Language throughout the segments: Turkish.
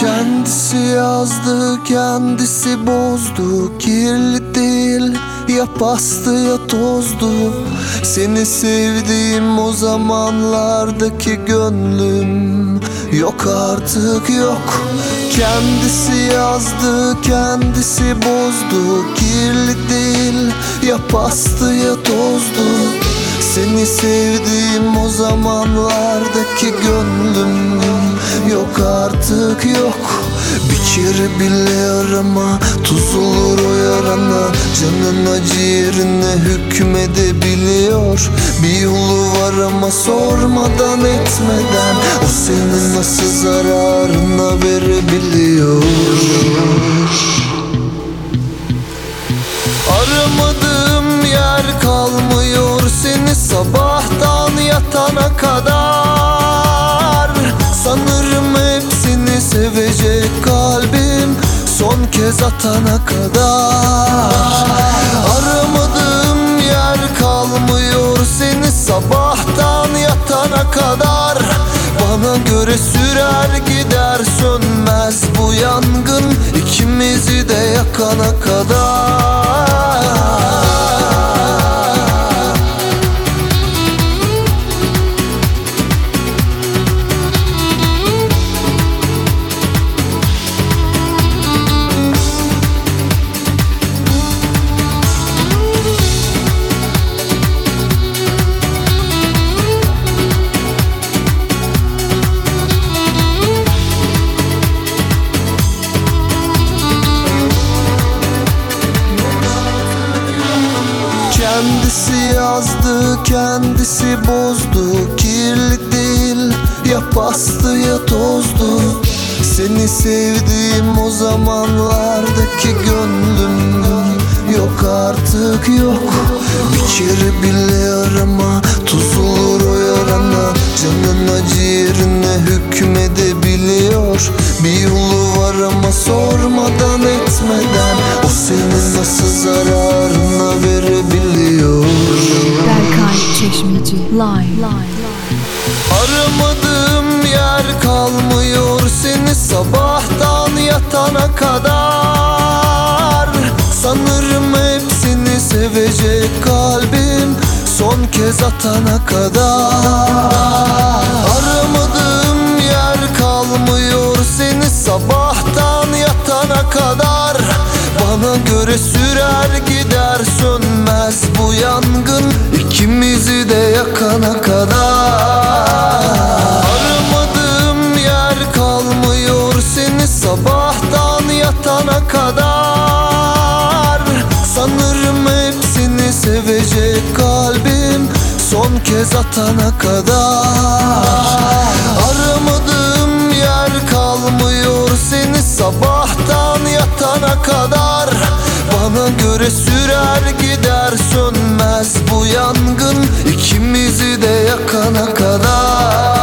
Kendisi yazdı, kendisi bozdu. Kirli değil, ya pastı ya tozdu. Seni sevdiğim o zamanlardaki gönlüm. Yok artık yok. Kendisi yazdı, kendisi bozdu. Kirli değil, ya pastı ya tozdu. Seni sevdiğim o zamanlardaki gönlüm Yok artık yok. Bir kere bile arama Tuz olur o yarana. Canın acı yerine hükmedebiliyor. Bir yolu var ama sormadan etmeden. O senin nasıl zararına verebiliyor. Aramadığım yer kalmıyor seni sabahtan yatana kadar sevecek kalbim son kez atana kadar. Aramadığım yer kalmıyor seni sabahtan yatana kadar. Bana göre sürer gider sönmez bu yangın ikimizi de yakana kadar Kendisi yazdı, kendisi bozdu. Kirli değil, ya pastı ya tozdu. Seni sevdiğim o zamanlardaki gönlüm Yok artık yok. Bir kere bile arama Tuz olur o yarana Canın acı yerine hükmedebiliyor. Bir yolu var ama sormadan etmeden O senin nasıl zararına verebiliyor? Berkay Çeşmeci Live. Aramadığım yer kalmıyor seni sabahtan yatana kadar. Sanırım hepsini sevecek kalbim son kez atana kadar. Aramadığım yer kalmıyor seni sabahtan yatana kadar. Bana göre sürer gider sönmez bu yangın ikimizi de yakana kadar. Aramadığım yer kalmıyor seni sabahtan yatana kadar sevecek kalbim son kez atana kadar. Aramadığım yer kalmıyor seni sabahtan yatana kadar. Bana göre sürer gider sönmez bu yangın ikimizi de yakana kadar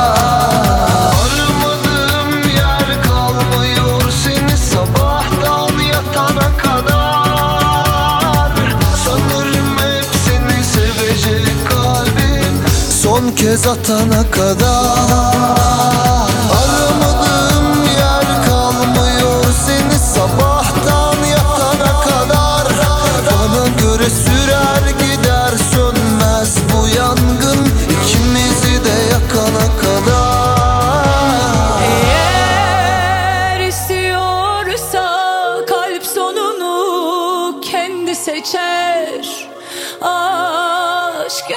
kez atana kadar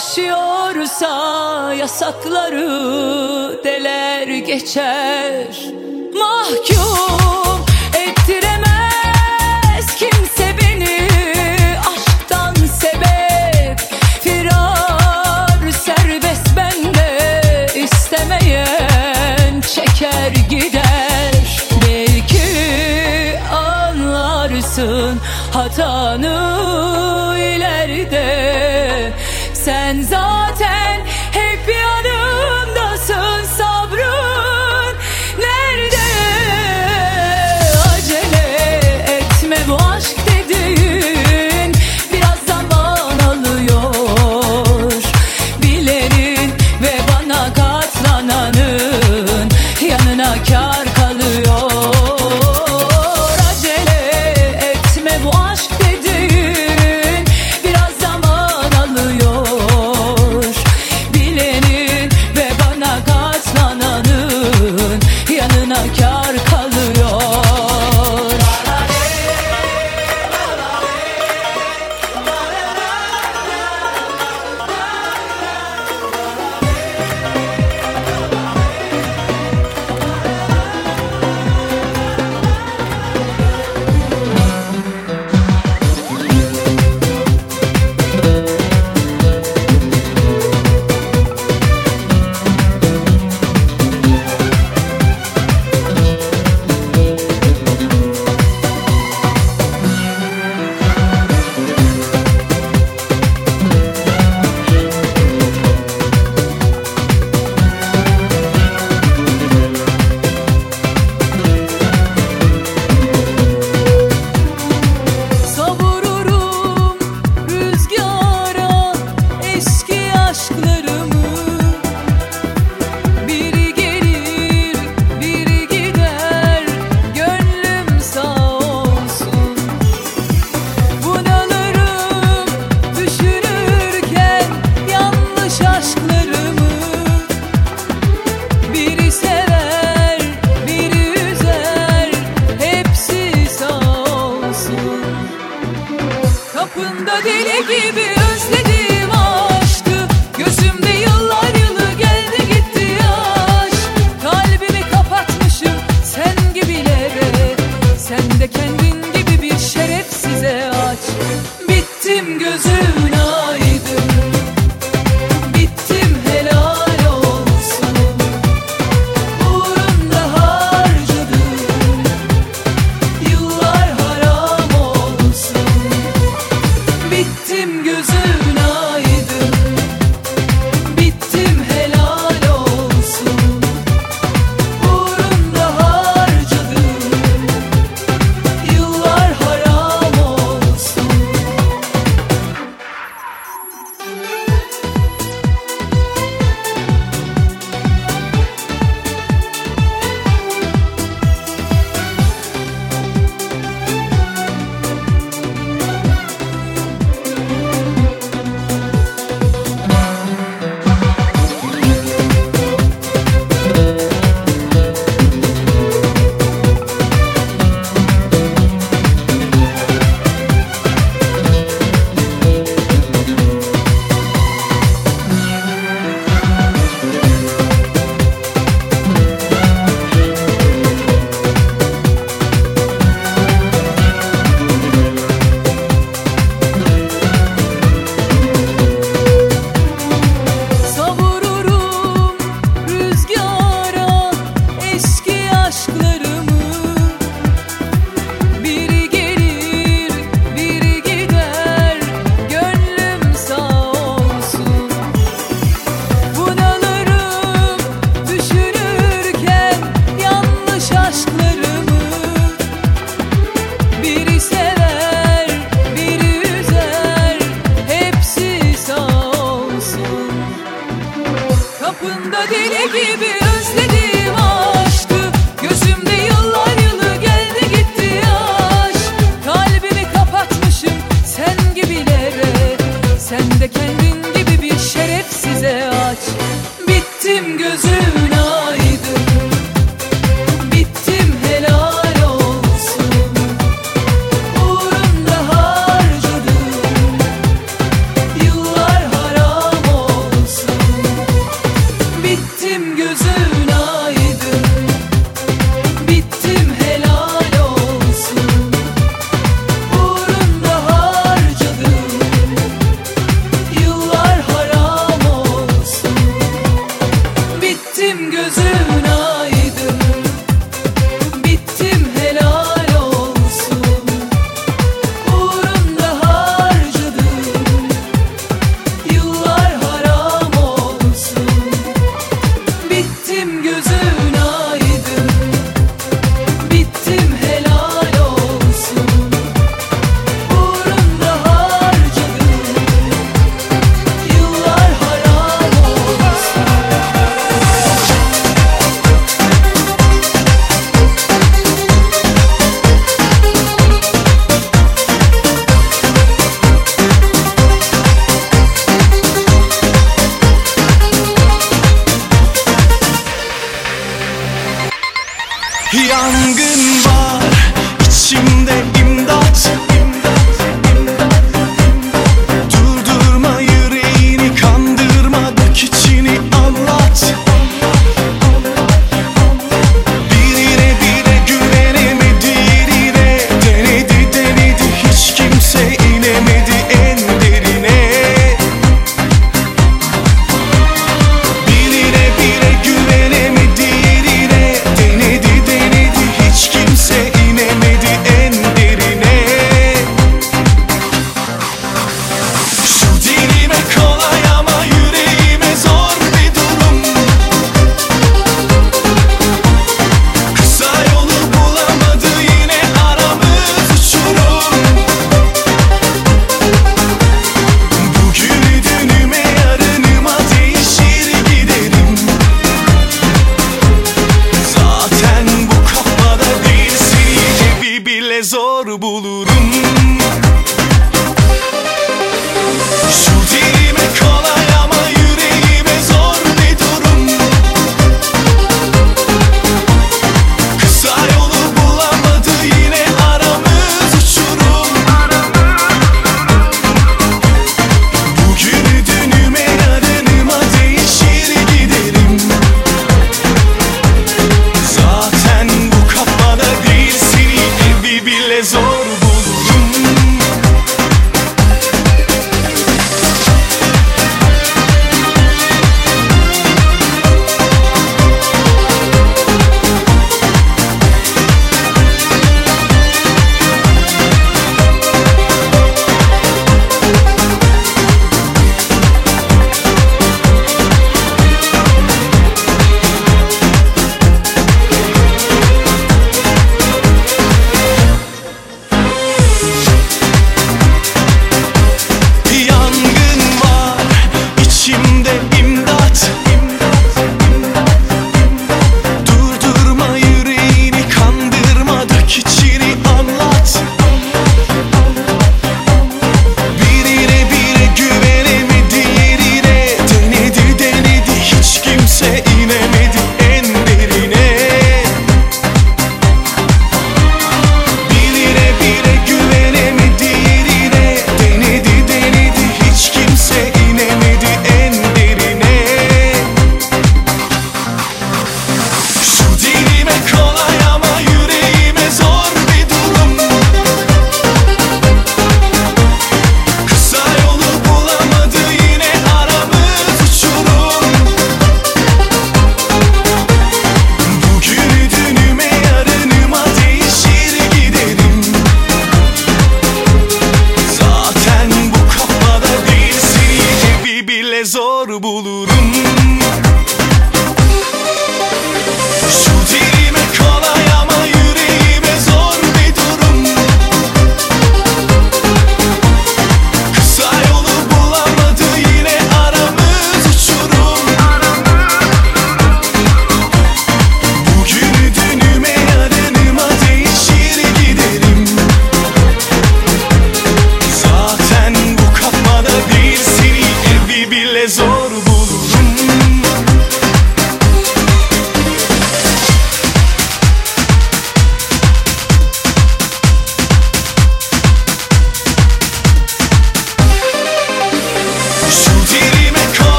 Aşk yaşıyorsa yasakları deler geçer. Mahkum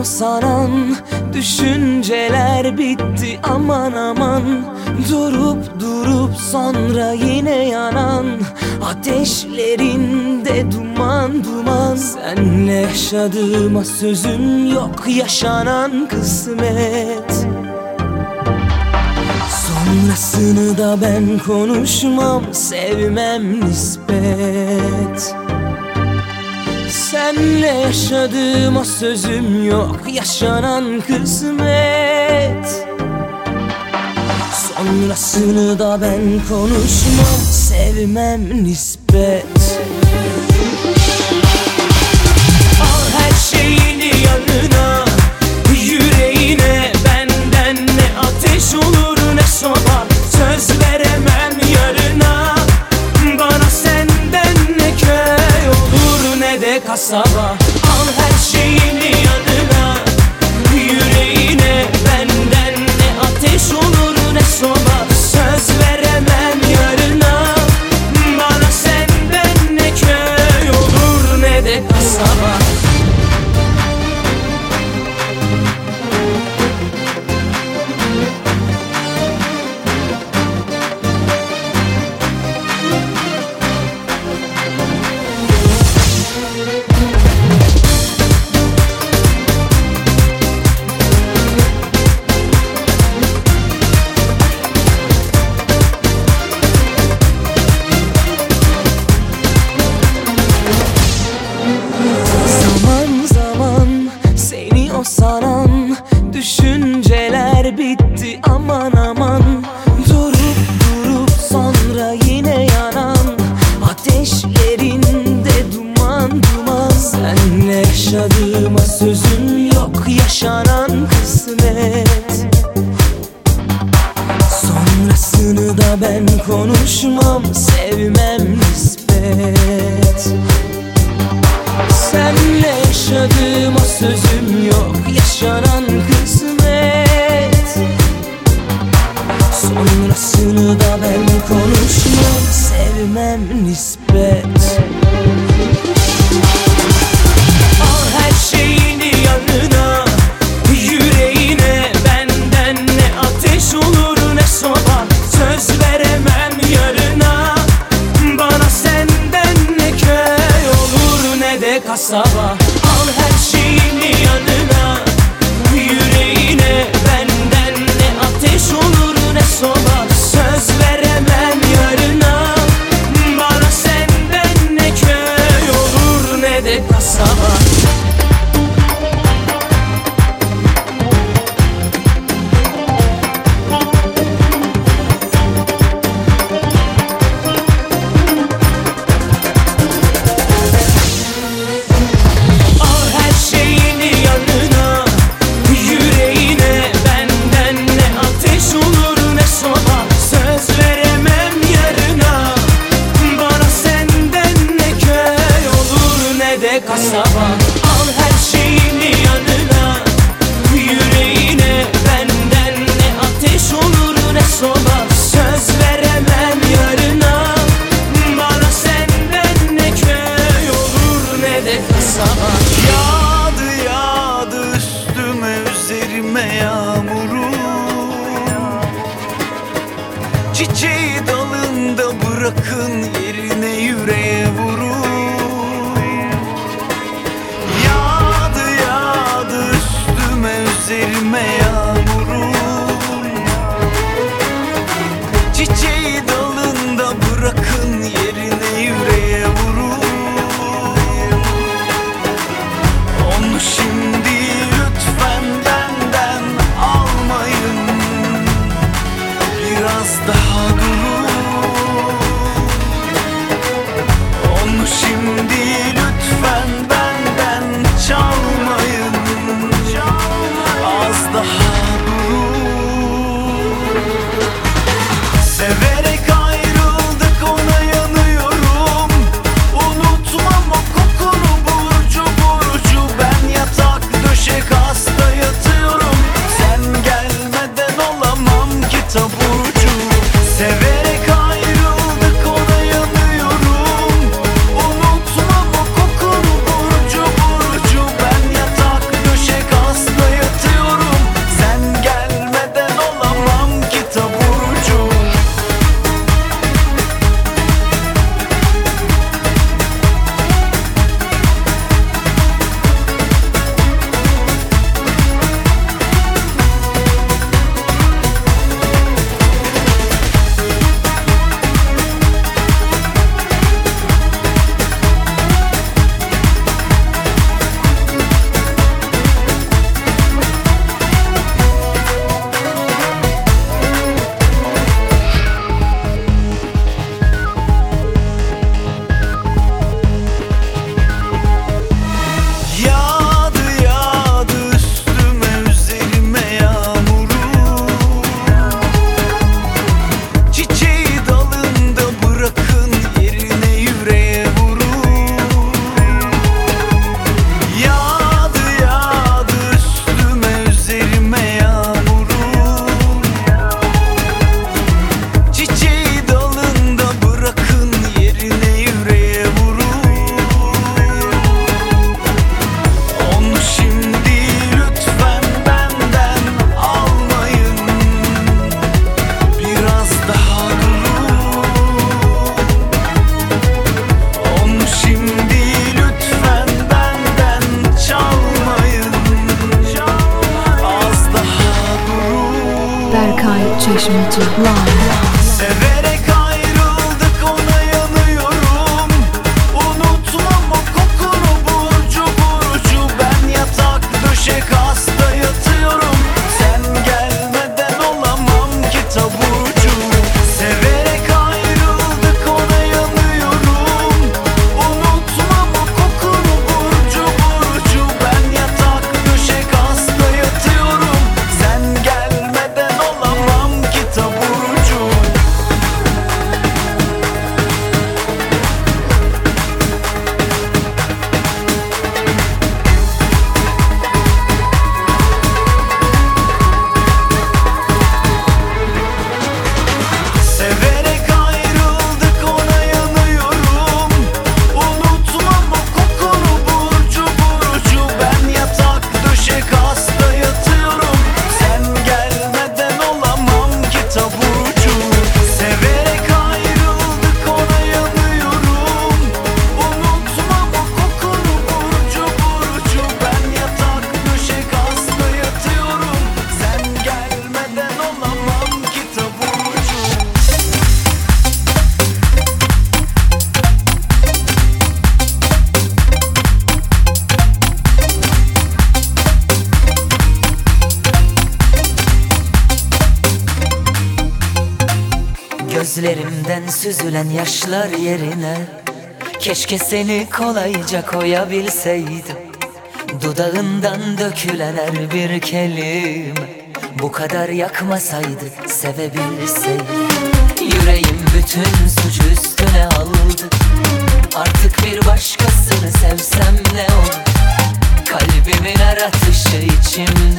o Düşünceler bitti. Aman aman Durup durup sonra yine yanan Ateşlerinde duman duman. Senle yaşadığıma sözüm yok yaşanan kısmet. Sonrasını da ben konuşmam sevmem nispet. Senle yaşadığıma sözüm yok Yaşanan kısmet. Sonrasını da ben konuşmam Sevmem nispet. Al her şeyini yanına. sabah. taşlar yerine Keşke seni kolayca koyabilseydim. Dudağından dökülen her bir kelime Bu kadar yakmasaydı sevebilseydim. Yüreğim bütün suç üstüne aldı Artık bir başkasını sevsem ne olur? Kalbimin her atışı içimde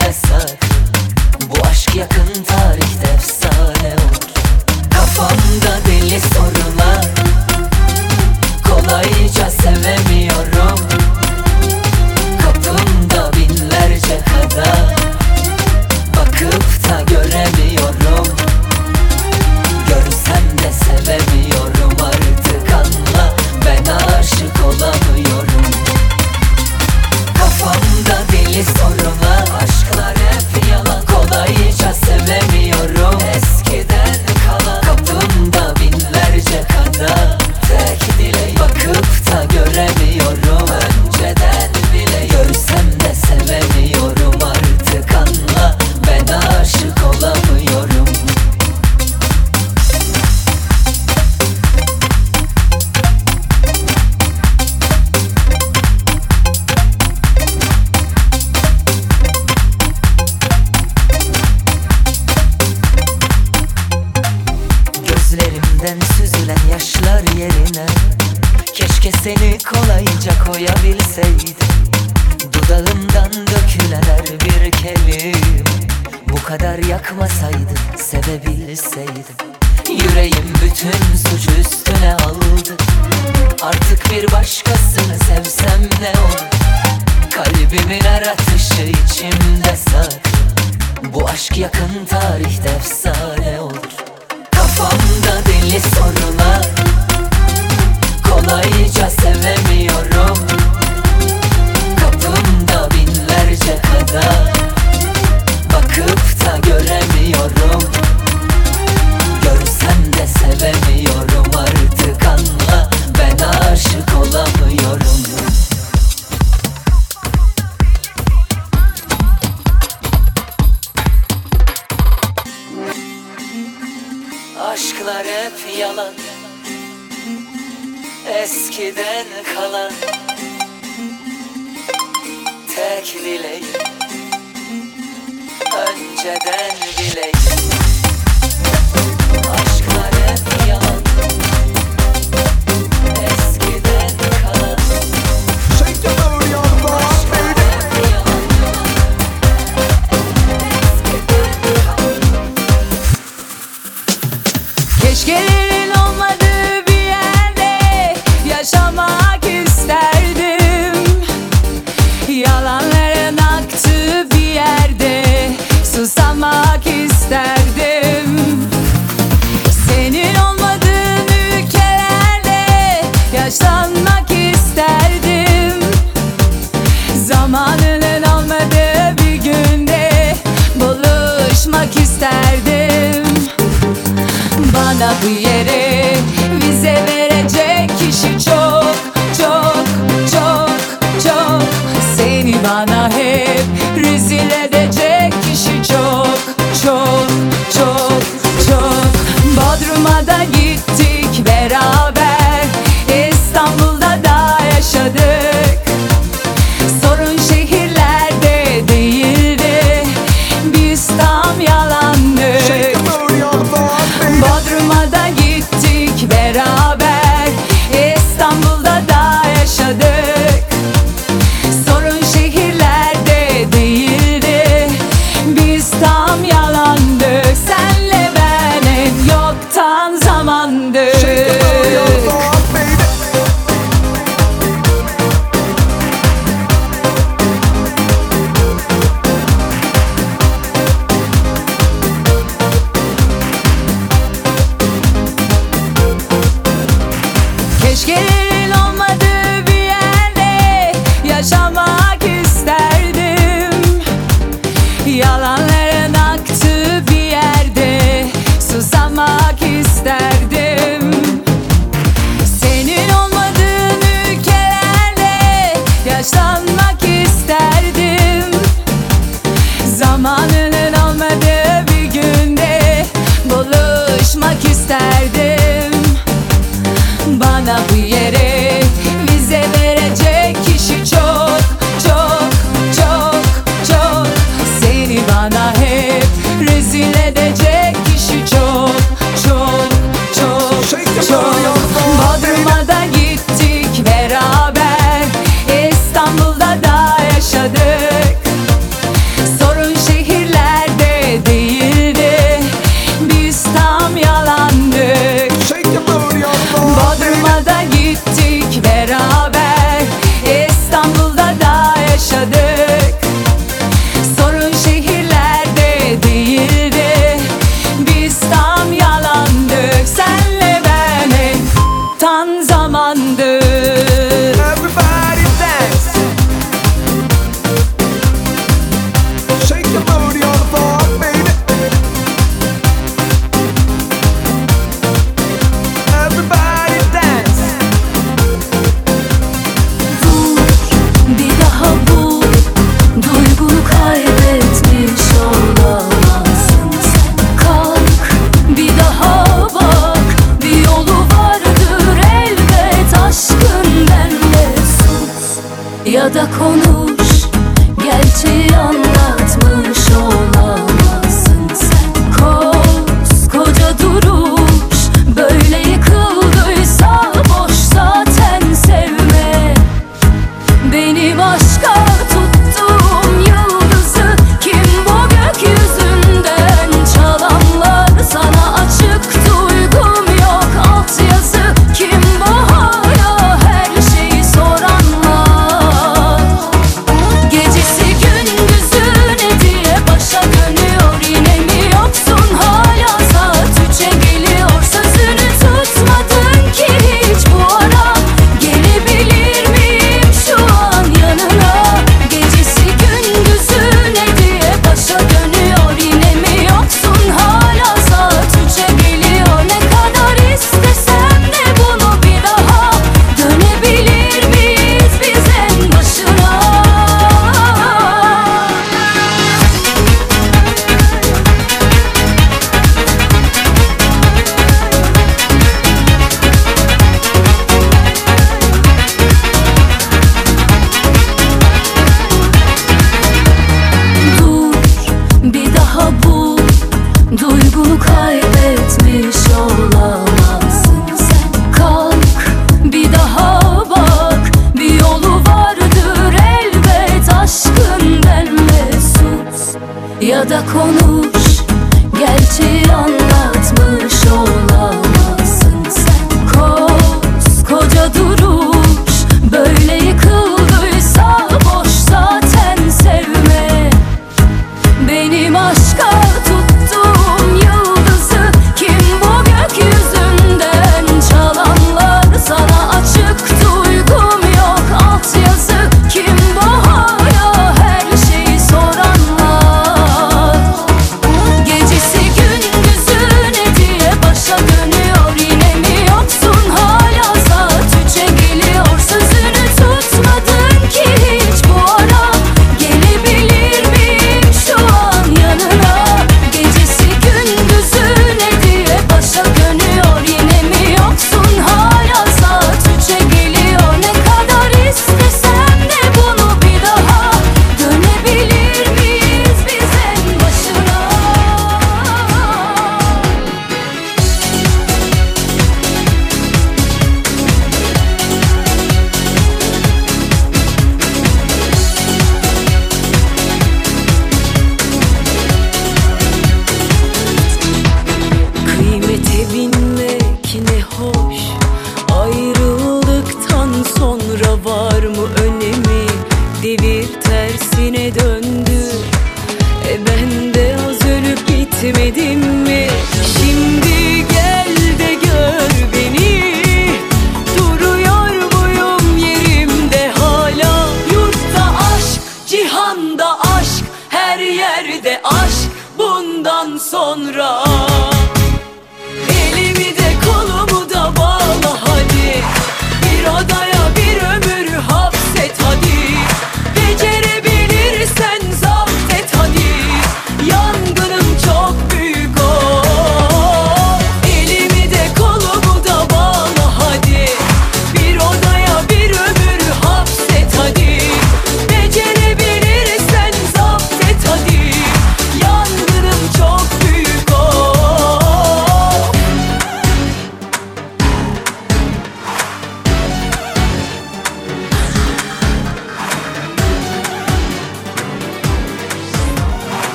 yalan. Eskiden kalan Tek dileğim Önceden dileğim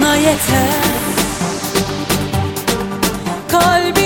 bana yeter. Kalbimin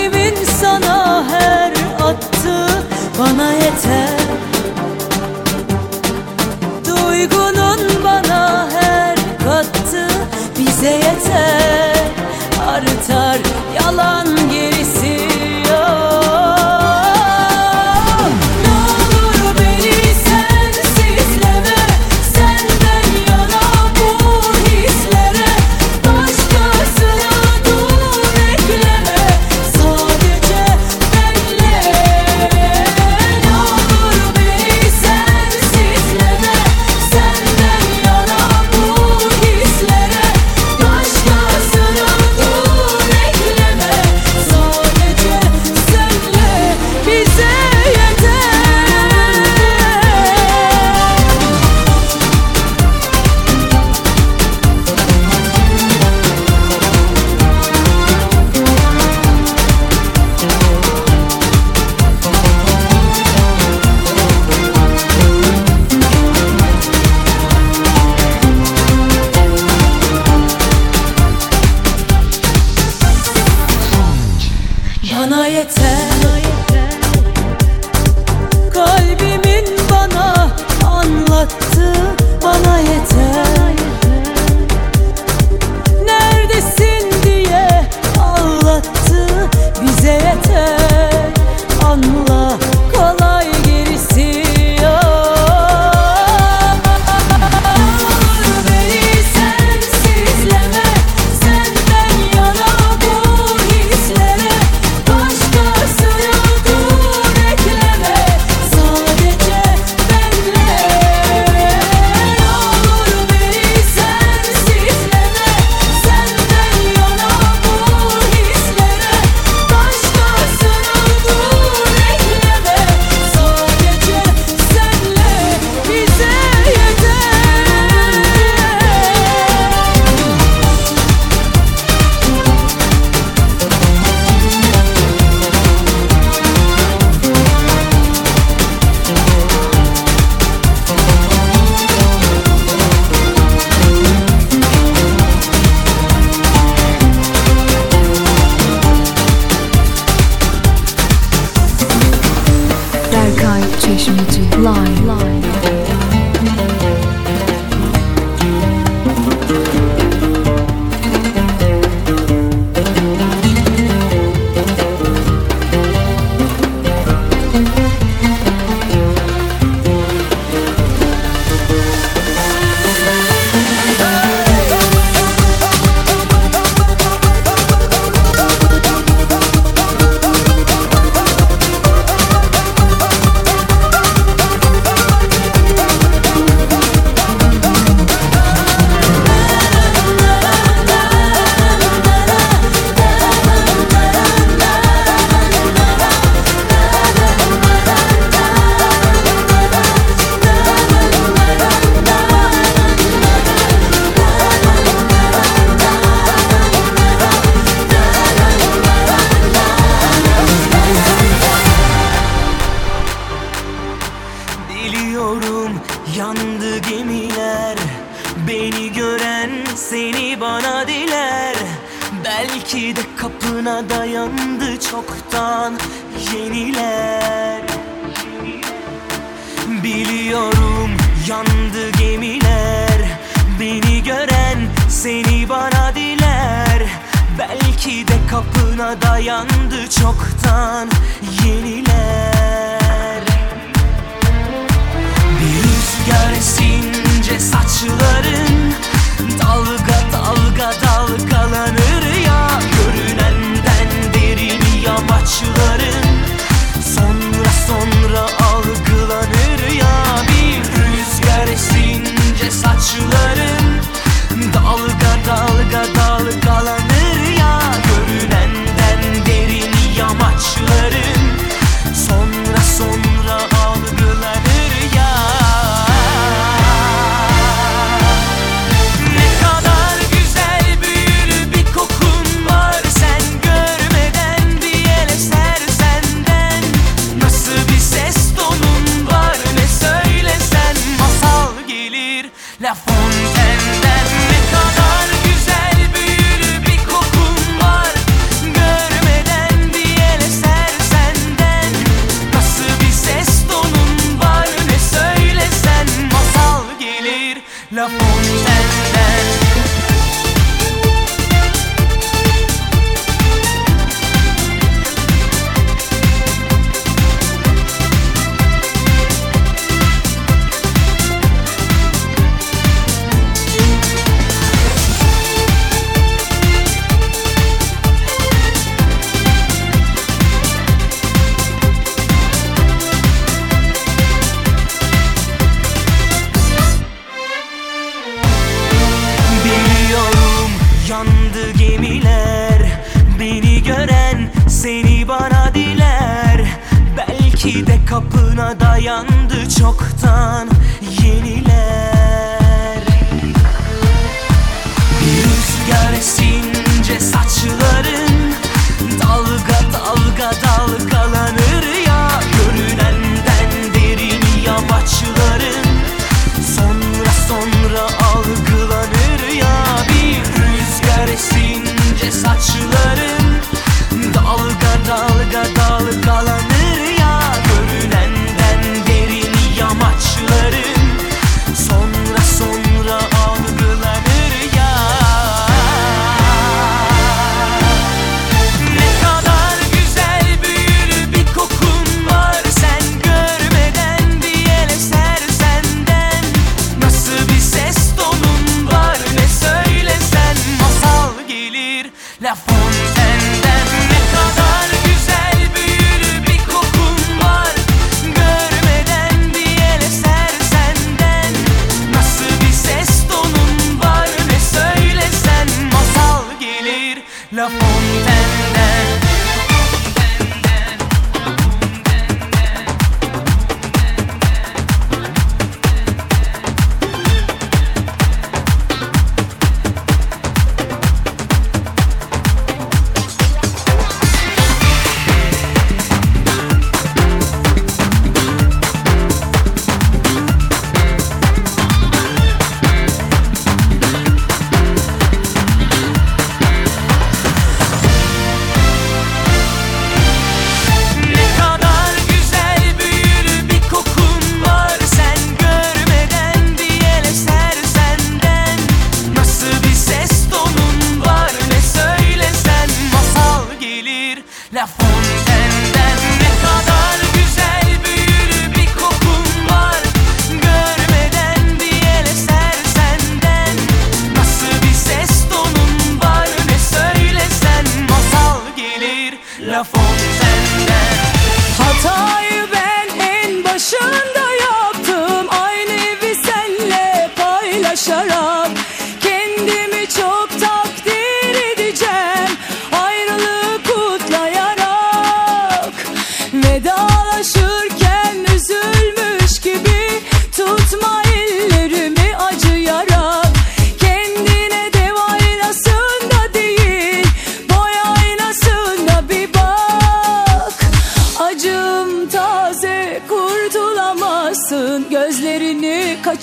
yamaçların Sonra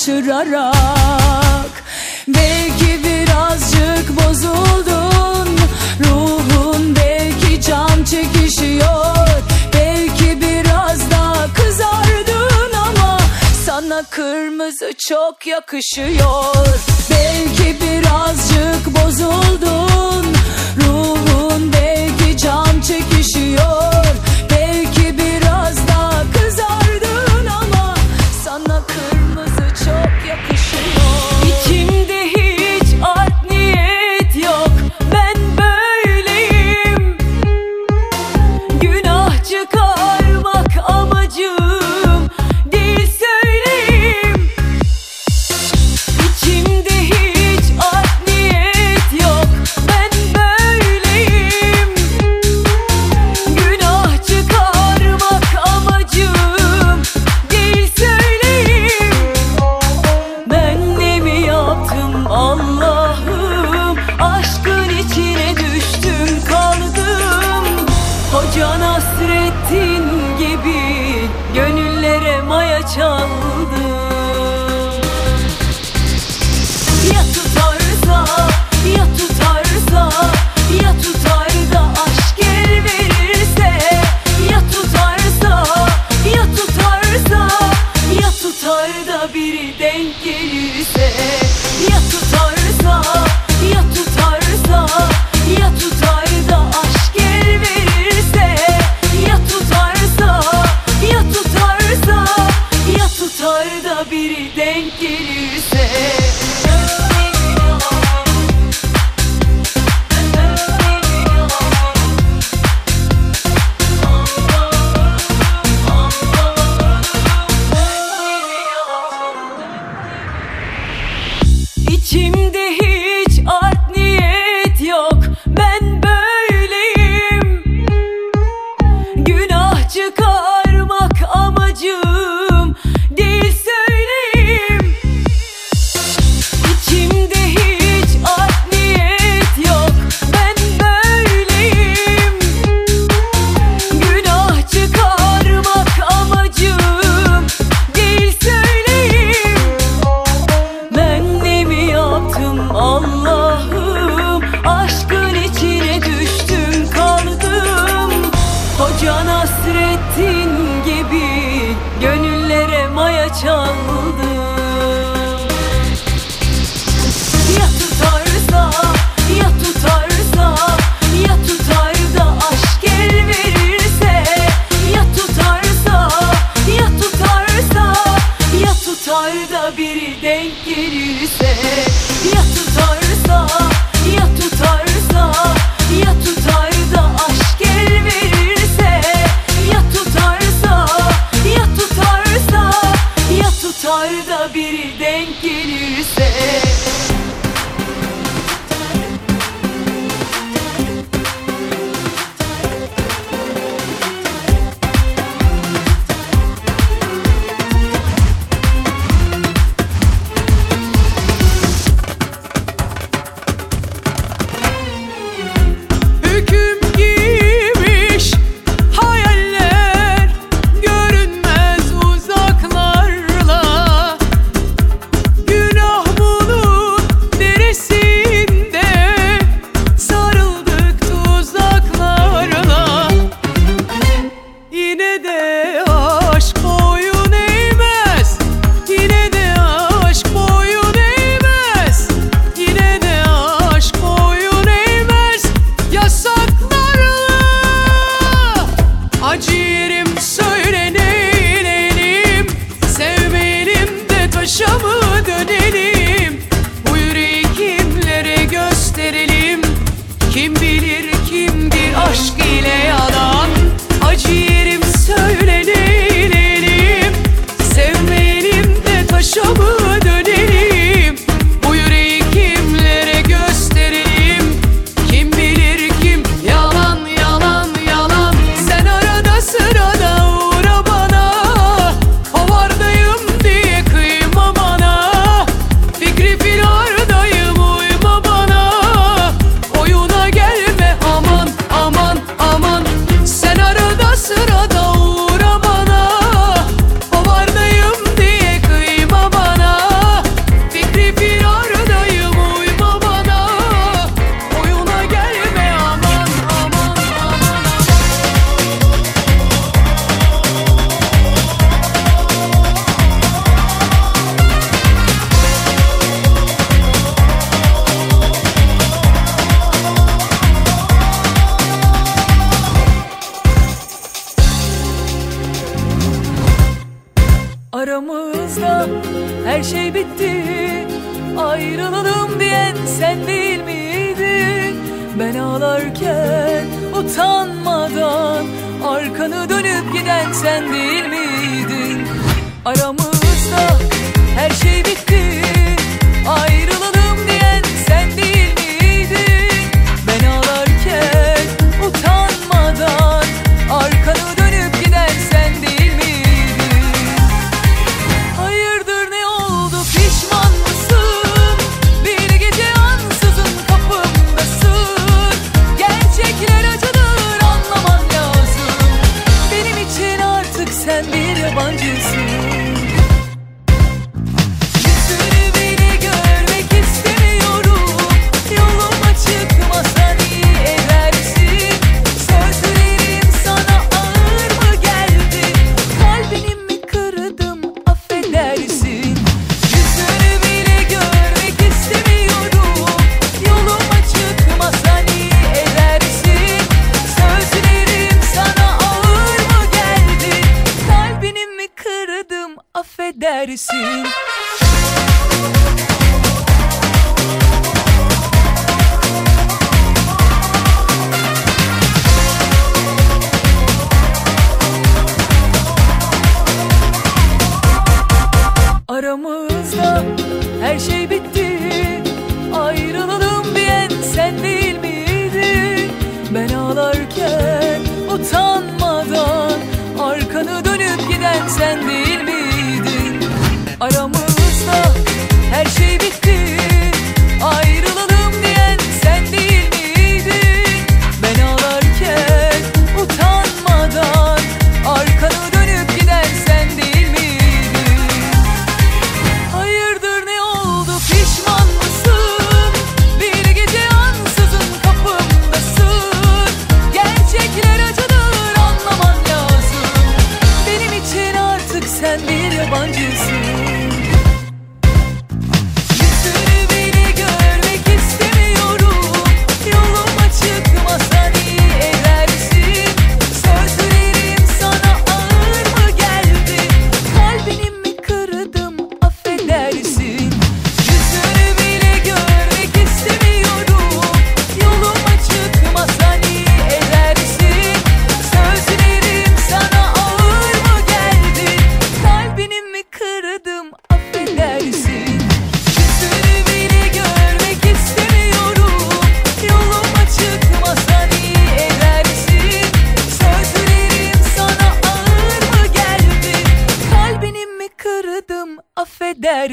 kaçırarak Belki birazcık bozuldun. Ruhun belki can çekişiyor Belki biraz daha kızardın ama Sana kırmızı çok yakışıyor. Belki birazcık bozuldun Ruhun belki can çekişiyor.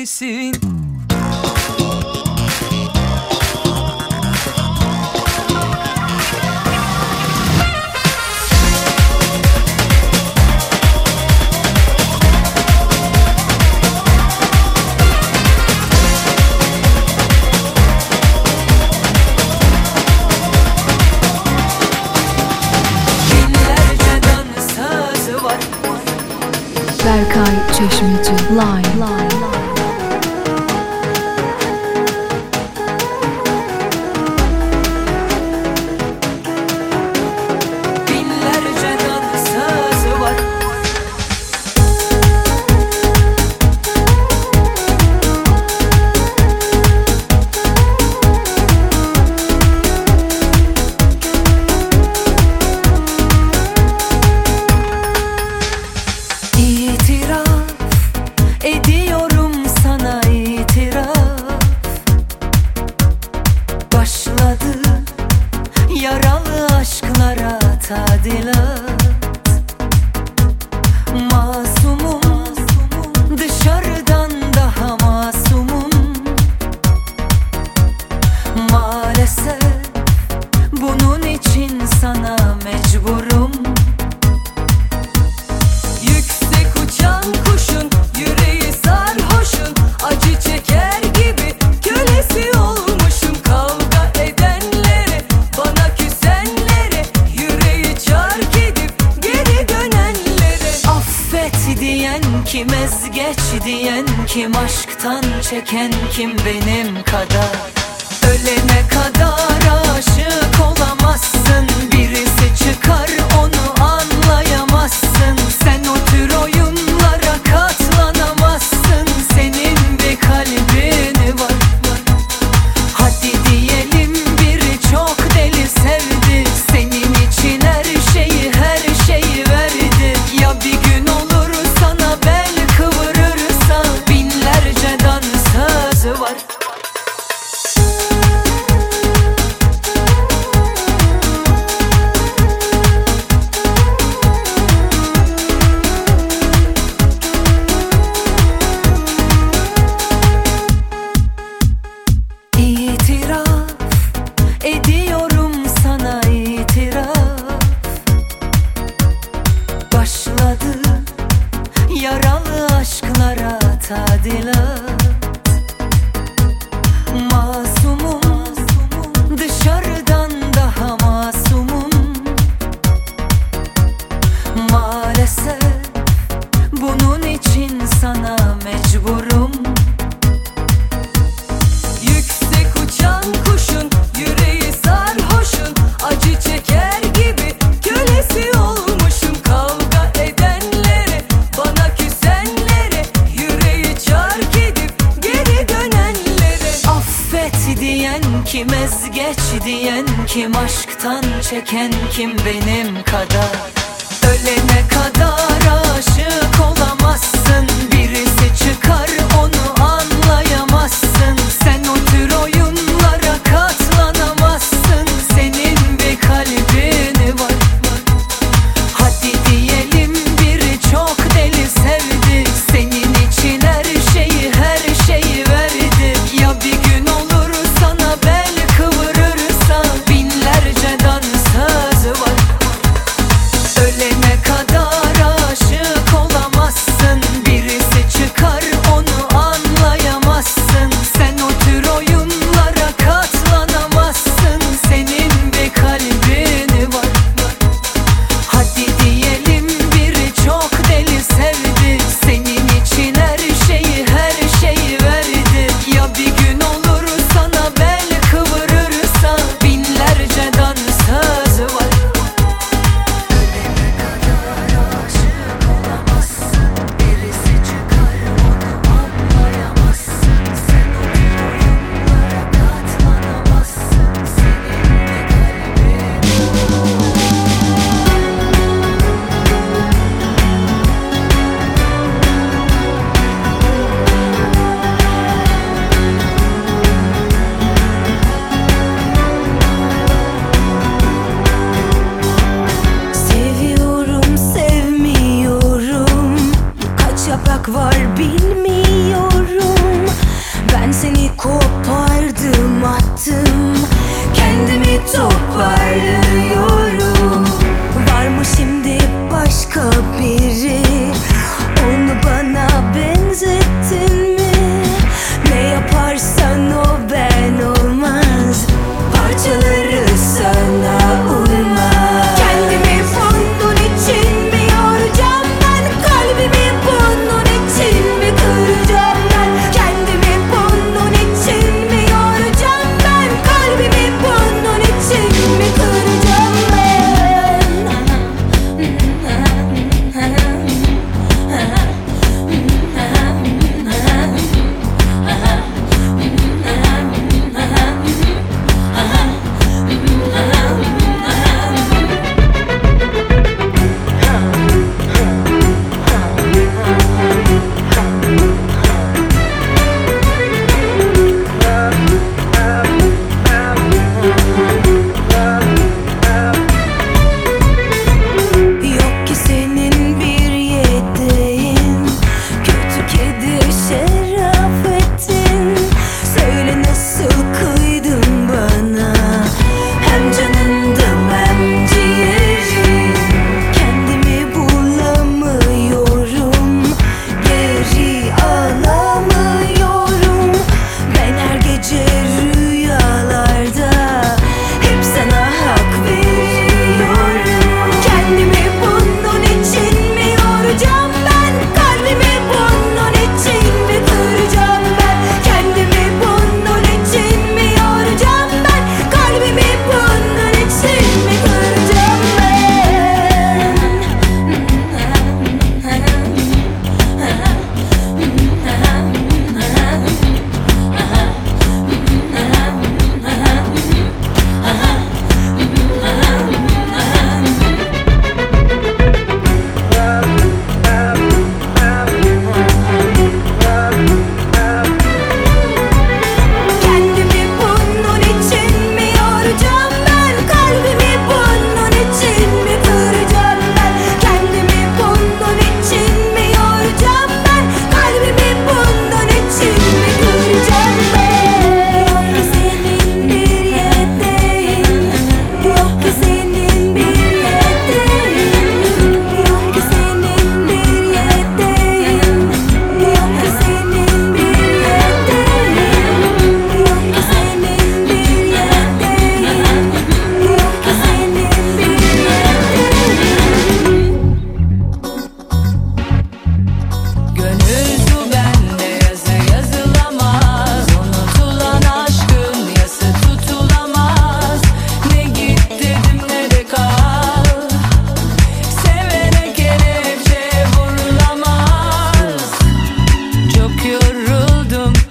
sim.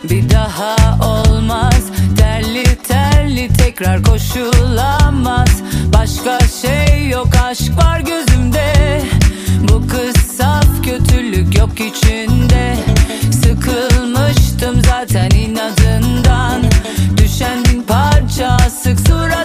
bir daha olmaz. Terli terli tekrar koşulamaz. Başka şey yok aşk var gözümde. Bu kız saf kötülük yok içinde. Sıkılmıştım zaten inadından. Düşendin parça sık surat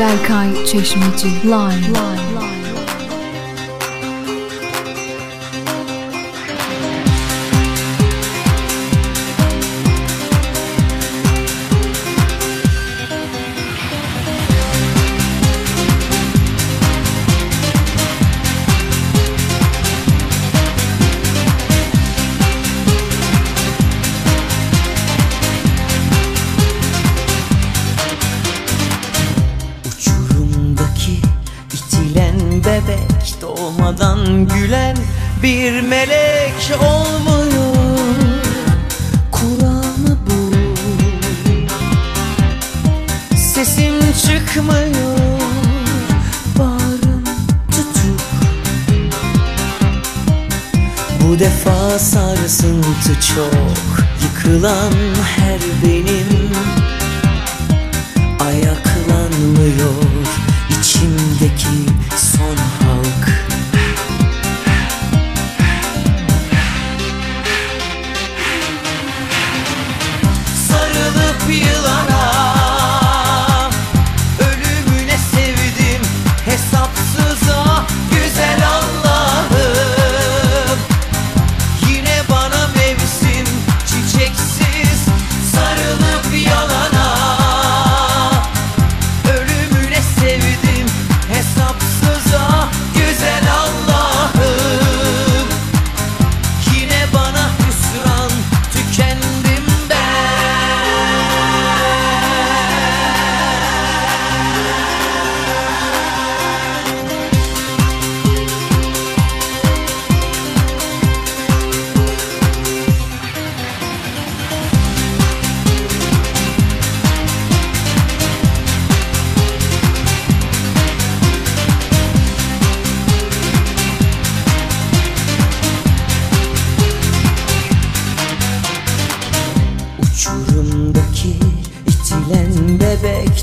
Belkay Çeşmeci Live. Live. line. bir melek olmuyor Kur'an'ı bu Sesim çıkmıyor Bağrım tutuk Bu defa sarsıntı çok Yıkılan her bir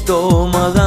と曲が